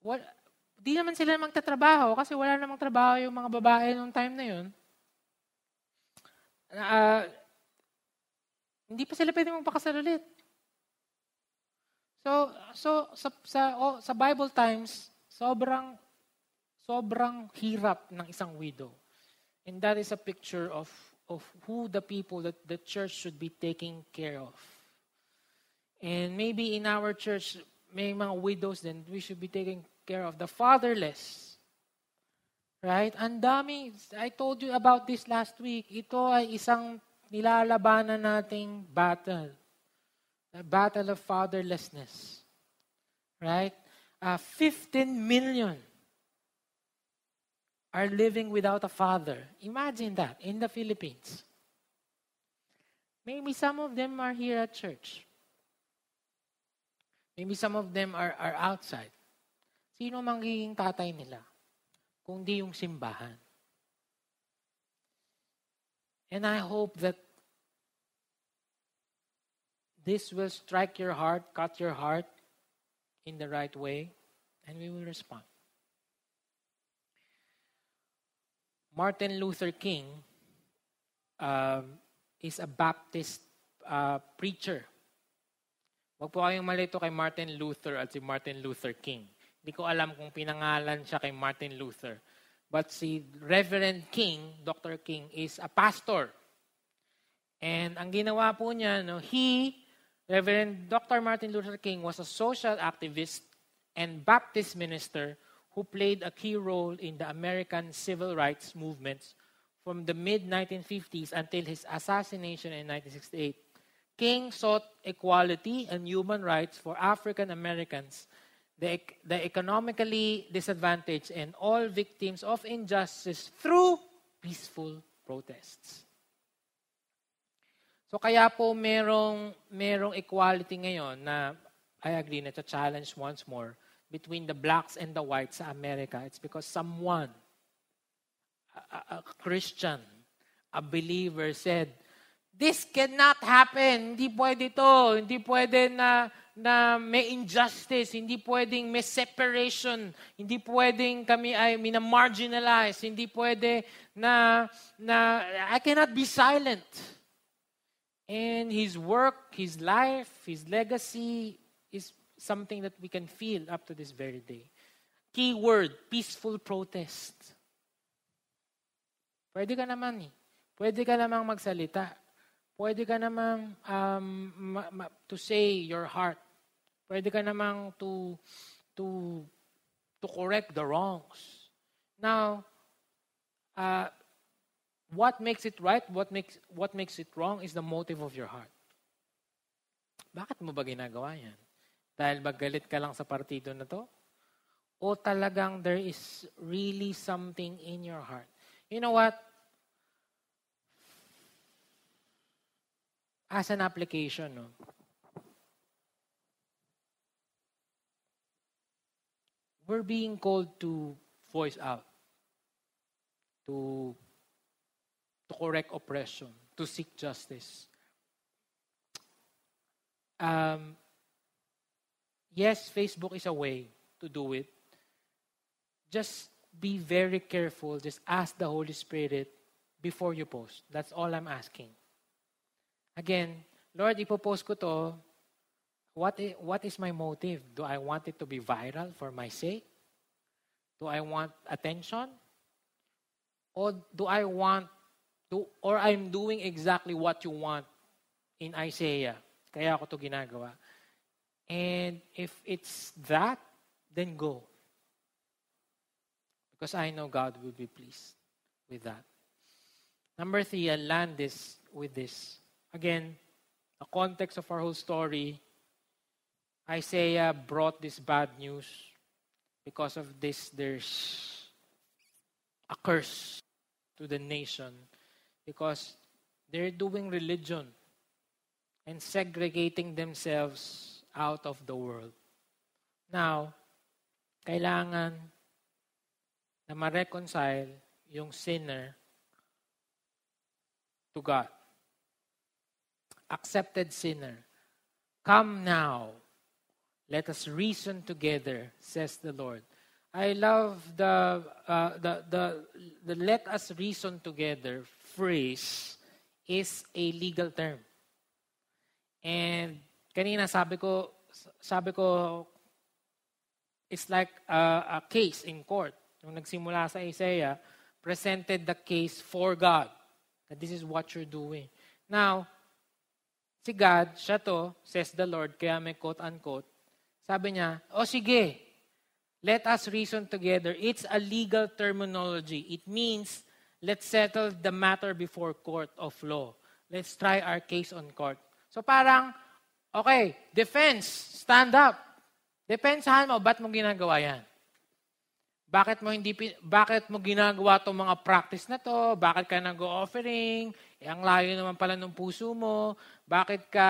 wal, di naman sila magtatrabaho kasi wala namang trabaho yung mga babae nung time na yun uh, hindi pa sila pwede magpakasal ulit. So, so sa, sa, oh, sa Bible times, sobrang, sobrang hirap ng isang widow. And that is a picture of, of who the people that the church should be taking care of. And maybe in our church, may mga widows then we should be taking care of the fatherless. Right? Ang dami. I told you about this last week. Ito ay isang nilalabanan nating battle. The battle of fatherlessness. Right? Uh, 15 million are living without a father. Imagine that in the Philippines. Maybe some of them are here at church. Maybe some of them are, are outside. Sino magiging tatay nila? kundi yung simbahan. And I hope that this will strike your heart, cut your heart in the right way, and we will respond. Martin Luther King um, is a Baptist uh, preacher. Huwag po kayong malito kay Martin Luther at si Martin Luther King. Hindi ko alam kung pinangalan siya kay Martin Luther. But si Reverend King, Dr. King, is a pastor. And ang ginawa po niya, no, he, Reverend Dr. Martin Luther King, was a social activist and Baptist minister who played a key role in the American civil rights movements from the mid-1950s until his assassination in 1968. King sought equality and human rights for African Americans the, the economically disadvantaged and all victims of injustice through peaceful protests. So kaya po merong, merong equality ngayon na I agree na challenge once more between the blacks and the whites America. It's because someone, a, a Christian, a believer said, This cannot happen. Hindi pwede to. Hindi pwede na na may injustice, hindi pwedeng may separation, hindi pwedeng kami ay mina-marginalize, hindi pwede na, na I cannot be silent. And his work, his life, his legacy is something that we can feel up to this very day. Key word, peaceful protest. Pwede ka naman eh. Pwede ka namang magsalita. Pwede ka namang um, ma- ma- to say your heart. Pwede ka namang to, to, to correct the wrongs. Now, uh, what makes it right, what makes, what makes it wrong is the motive of your heart. Bakit mo ba ginagawa yan? Dahil ba galit ka lang sa partido na to? O talagang there is really something in your heart? You know what? As an application, no? we're being called to voice out, to, to correct oppression, to seek justice. Um, yes, Facebook is a way to do it. Just be very careful. Just ask the Holy Spirit before you post. That's all I'm asking. Again, Lord, ipopost ko to. What is, what is my motive? Do I want it to be viral for my sake? Do I want attention? Or do I want to, or I'm doing exactly what you want in Isaiah? Kaya ako to ginagawa. And if it's that, then go. Because I know God will be pleased with that. Number three, I'll land this with this. Again, the context of our whole story, Isaiah brought this bad news. Because of this, there's a curse to the nation because they're doing religion and segregating themselves out of the world. Now, kailangan na ma-reconcile yung sinner to God. Accepted sinner. Come now. Let us reason together, says the Lord. I love the, uh, the, the, the let us reason together phrase is a legal term. And kanina sabi ko, sabi ko, it's like a, a case in court. Nung nagsimula sa Isaiah, presented the case for God. That this is what you're doing. Now, si God, siya to, says the Lord, kaya may quote-unquote, sabi niya, o sige, let us reason together. It's a legal terminology. It means, let's settle the matter before court of law. Let's try our case on court. So parang, okay, defense, stand up. Depensahan mo, ba't mo ginagawa yan? Bakit mo hindi bakit mo ginagawa tong mga practice na to? Bakit ka nag-offering? Eh, ang layo naman pala ng puso mo. Bakit ka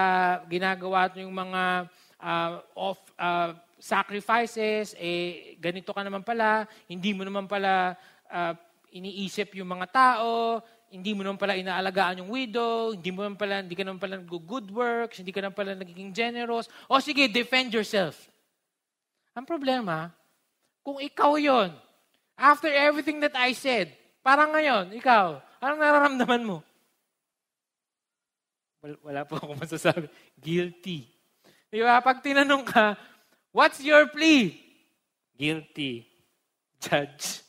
ginagawa yung mga uh, of uh, sacrifices? Eh ganito ka naman pala. Hindi mo naman pala uh, iniisip yung mga tao hindi mo naman pala inaalagaan yung widow, hindi mo naman pala, hindi ka naman pala nag-good works, hindi ka naman pala nagiging generous. O sige, defend yourself. Ang problema, kung ikaw yon after everything that I said, parang ngayon, ikaw, anong nararamdaman mo? Wala, po akong masasabi. Guilty. Di ba? Pag tinanong ka, what's your plea? Guilty. Judge.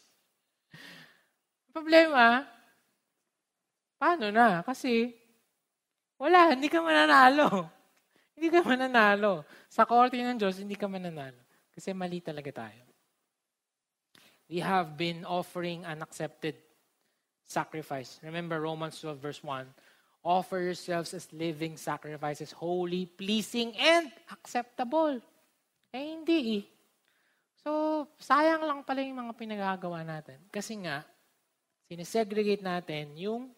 Problema, Paano na? Kasi, wala, hindi ka mananalo. Hindi ka mananalo. Sa korte ng Diyos, hindi ka mananalo. Kasi mali talaga tayo. We have been offering an accepted sacrifice. Remember Romans 12 verse 1. Offer yourselves as living sacrifices, holy, pleasing, and acceptable. Eh, hindi eh. So, sayang lang pala yung mga pinagagawa natin. Kasi nga, sinesegregate natin yung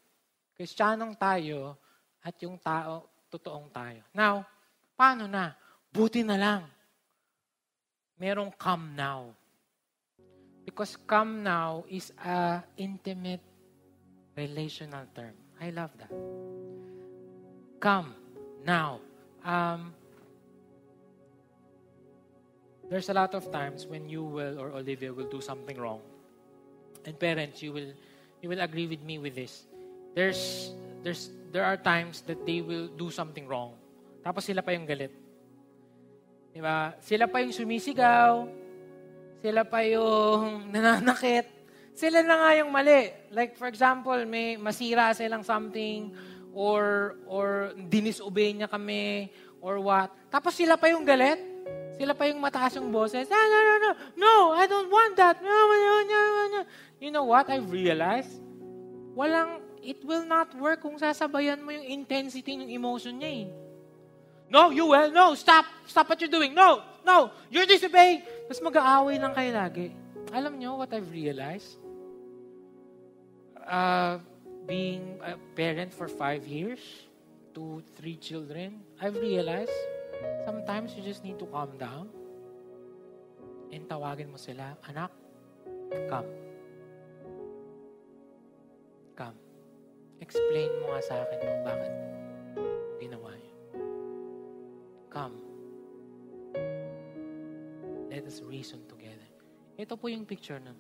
Kristiyanong tayo at yung tao, totoong tayo. Now, paano na? Buti na lang. Merong come now. Because come now is a intimate relational term. I love that. Come now. Um, there's a lot of times when you will or Olivia will do something wrong. And parents, you will you will agree with me with this there's, there's, there are times that they will do something wrong. Tapos sila pa yung galit. Di ba? Sila pa yung sumisigaw. Sila pa yung nananakit. Sila na nga yung mali. Like for example, may masira silang something or or dinisobey niya kami or what. Tapos sila pa yung galit. Sila pa yung mataas yung boses. Ah, no, no, no. No, I don't want that. No, no, no, no, no. You know what? I've realized, walang it will not work kung sasabayan mo yung intensity ng emotion niya eh. No, you will. No, stop. Stop what you're doing. No, no, you're disobeying. Tapos mag-aaway lang kayo lagi. Alam nyo what I've realized? Uh, being a parent for five years, two, three children, I've realized sometimes you just need to calm down and tawagin mo sila, anak, come. Come. Explain mo nga sa akin kung bakit ginawa yun. Come. Let us reason together. Ito po yung picture nun.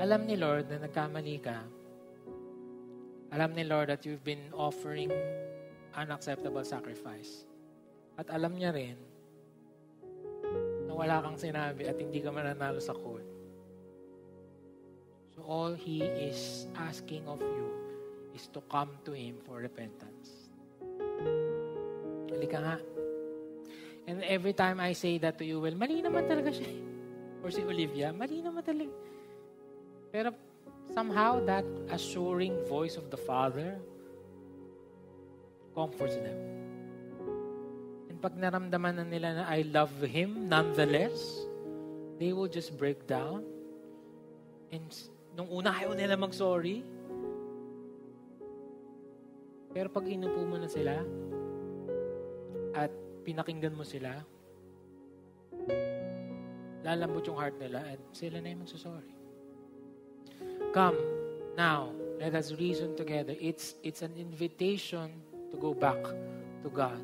Alam ni Lord na nagkamali ka. Alam ni Lord that you've been offering unacceptable sacrifice. At alam niya rin na wala kang sinabi at hindi ka mananalo sa court. All He is asking of you is to come to Him for repentance. Halika nga. And every time I say that to you, well, mali naman talaga siya. Or si Olivia, mali naman talaga. Pero somehow that assuring voice of the Father comforts them. And pag naramdaman na nila na I love Him nonetheless, they will just break down. And nung una ayaw nila mag-sorry. Pero pag inupo mo na sila, at pinakinggan mo sila, lalambot yung heart nila at sila na yung magsasorry. Come, now, let us reason together. It's, it's an invitation to go back to God.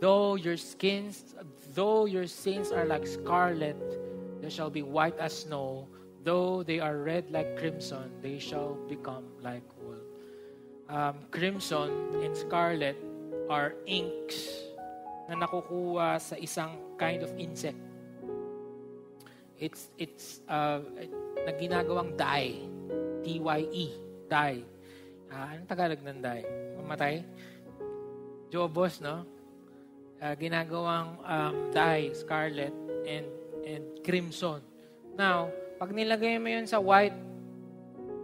Though your skins, though your sins are like scarlet, they shall be white as snow. Though they are red like crimson, they shall become like wool. Um, crimson and scarlet are inks na nakukuha sa isang kind of insect. It's, it's uh, na ginagawang dye. T-Y-E. Dye. Uh, anong Tagalog ng dye? Mamatay? Jobos, no? Uh, ginagawang um, dye, scarlet, and, and crimson. Now, pag nilagay mo yun sa white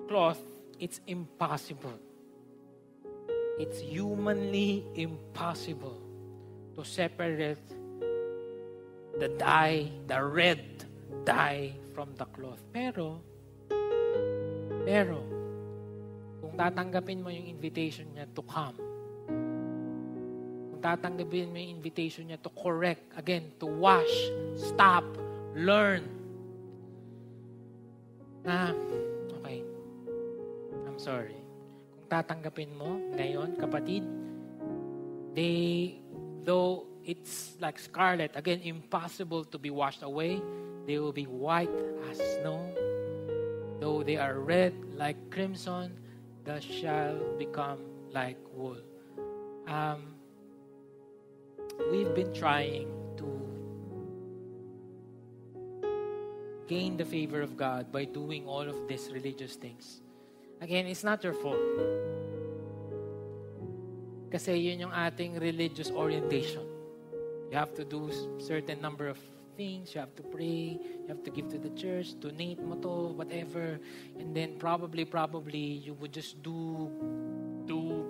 cloth, it's impossible. It's humanly impossible to separate the dye, the red dye from the cloth. Pero, pero, kung tatanggapin mo yung invitation niya to come, kung tatanggapin mo yung invitation niya to correct, again, to wash, stop, learn, na, okay, I'm sorry. Kung tatanggapin mo ngayon, kapatid, they Though it's like scarlet, again, impossible to be washed away, they will be white as snow. Though they are red like crimson, they shall become like wool. Um, we've been trying gain the favor of God by doing all of these religious things. Again, it's not your fault. Kasi yun yung ating religious orientation. You have to do certain number of things. You have to pray. You have to give to the church. Donate mo to, whatever. And then probably, probably, you would just do, do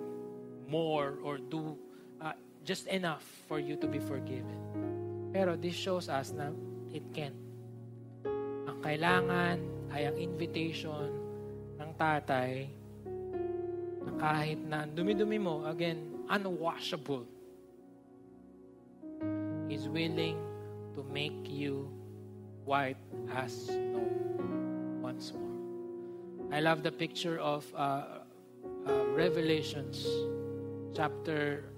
more or do uh, just enough for you to be forgiven. Pero this shows us na it can. Ang kailangan ay ang invitation ng tatay na kahit na dumi-dumi mo, again, unwashable, is willing to make you white as snow once more. I love the picture of uh, uh, Revelations chapter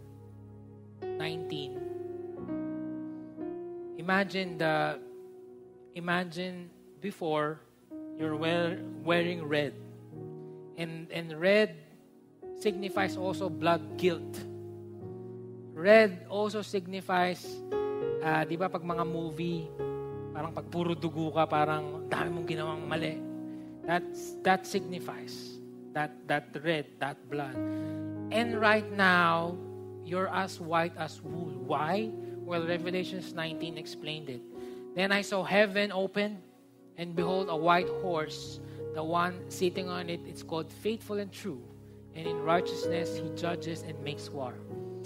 19. Imagine the imagine before you're wear, wearing red. And and red signifies also blood guilt. Red also signifies, uh, di ba pag mga movie, parang pag puro dugo ka, parang dami mong ginawang mali. That's, that signifies that, that red, that blood. And right now, you're as white as wool. Why? Well, Revelations 19 explained it. Then I saw heaven open, and behold, a white horse. The one sitting on it, it's called faithful and true. And in righteousness, he judges and makes war.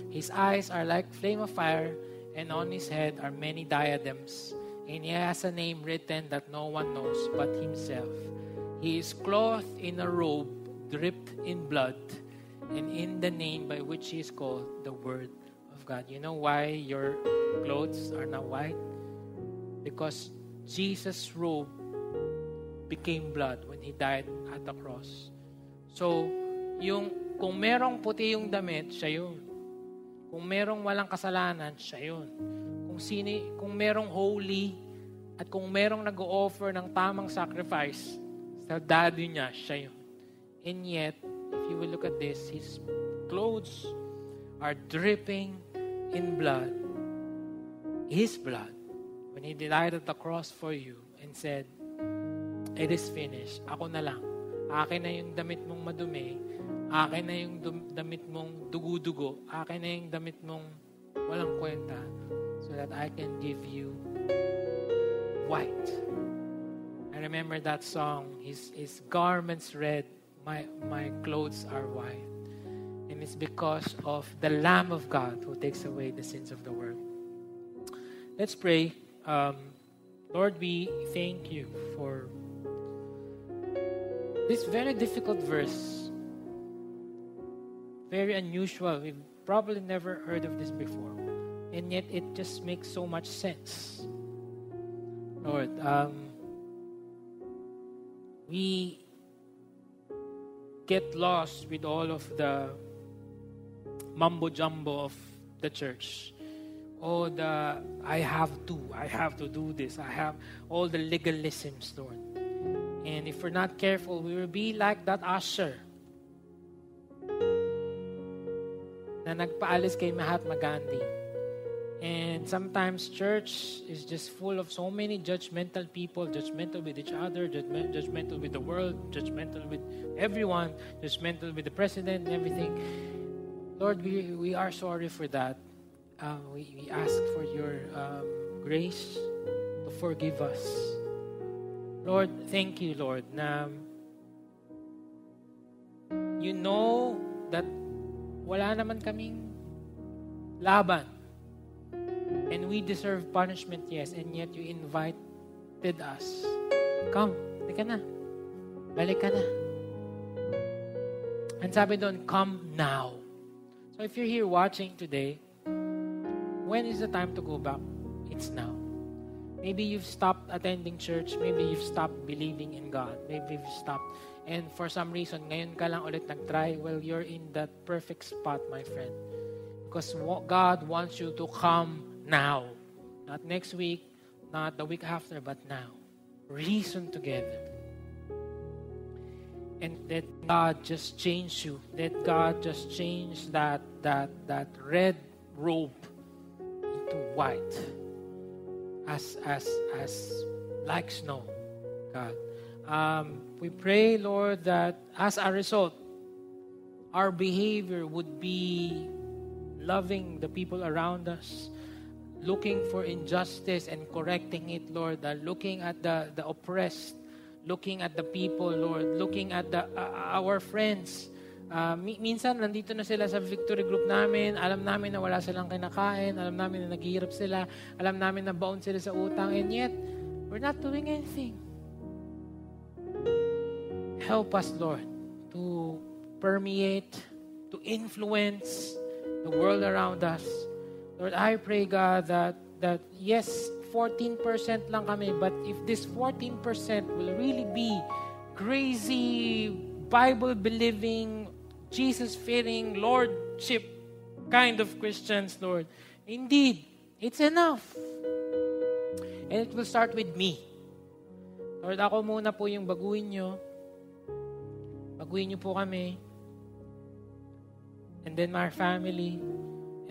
His eyes are like flame of fire, and on his head are many diadems. And he has a name written that no one knows but himself. He is clothed in a robe dripped in blood, and in the name by which he is called the Word of God. You know why your clothes are not white? Because Jesus' robe became blood when He died at the cross. So, yung, kung merong puti yung damit, siya yun. Kung merong walang kasalanan, siya yun. Kung, sini, kung merong holy, at kung merong nag-offer ng tamang sacrifice sa daddy niya, siya yun. And yet, if you will look at this, his clothes are dripping in blood. His blood. When He died at the cross for you and said, It is finished. Ako na lang. Akin na yung damit mong madumi. Akin na yung damit mong dugudugo. Akin na yung damit mong walang kwenta so that I can give you white. I remember that song, his, his garments red, my, my clothes are white. And it's because of the Lamb of God who takes away the sins of the world. Let's pray. Um, Lord, we thank you for this very difficult verse. Very unusual. We've probably never heard of this before. And yet it just makes so much sense. Lord, um, we get lost with all of the mumbo jumbo of the church oh, the I have to, I have to do this. I have all the legalisms, Lord. And if we're not careful, we will be like that usher na nagpaalis kay Mahatma Gandhi. And sometimes church is just full of so many judgmental people, judgmental with each other, judgment, judgmental with the world, judgmental with everyone, judgmental with the president and everything. Lord, we, we are sorry for that. uh, we, we ask for your um, grace to forgive us. Lord, thank you, Lord, na you know that wala naman kaming laban. And we deserve punishment, yes, and yet you invited us. Come, ka na. Balik ka na. And sabi doon, come now. So if you're here watching today, when is the time to go back? It's now. Maybe you've stopped attending church. Maybe you've stopped believing in God. Maybe you've stopped. And for some reason, ngayon ka lang ulit nag-try. Well, you're in that perfect spot, my friend. Because God wants you to come now. Not next week, not the week after, but now. Reason together. And let God just change you. Let God just change that that that red robe to white as as as like snow god. Um, we pray lord that as a result our behavior would be loving the people around us looking for injustice and correcting it lord uh, looking at the the oppressed looking at the people lord looking at the uh, our friends Uh, minsan, nandito na sila sa victory group namin. Alam namin na wala silang kinakain. Alam namin na naghihirap sila. Alam namin na bound sila sa utang. And yet, we're not doing anything. Help us, Lord, to permeate, to influence the world around us. Lord, I pray, God, that, that yes, 14% lang kami, but if this 14% will really be crazy, Bible-believing, Jesus-fearing, Lordship kind of Christians, Lord. Indeed, it's enough. And it will start with me. Lord, ako muna po yung baguhin nyo. Baguhin nyo po kami. And then our family.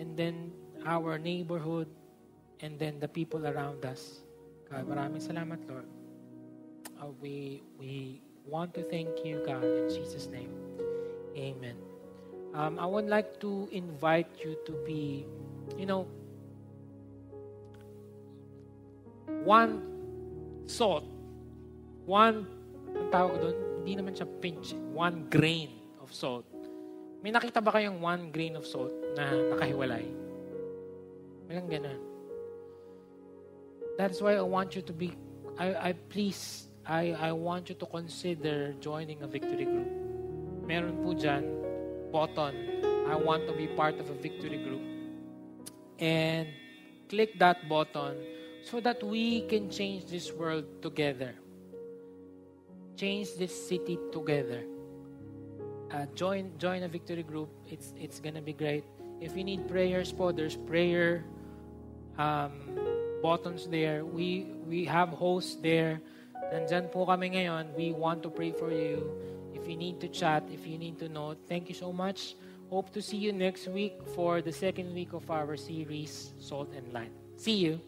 And then our neighborhood. And then the people around us. God, maraming salamat, Lord. Uh, we, we want to thank you, God, in Jesus' name. Amen. Um, I would like to invite you to be, you know, one salt, one, ang tawag doon? hindi naman siya pinch. One grain of salt. May nakita ba kayong one grain of salt na nakahiwalay? Walang ganun. That's why I want you to be, I, I please, I, I want you to consider joining a victory group. Meron po dyan, button, I want to be part of a victory group. And click that button so that we can change this world together. Change this city together. Uh, join join a victory group. It's it's gonna be great. If you need prayers po, there's prayer um, buttons there. We we have hosts there. Nandyan po kami ngayon. We want to pray for you. If you need to chat, if you need to know, thank you so much. Hope to see you next week for the second week of our series, Salt and Light. See you.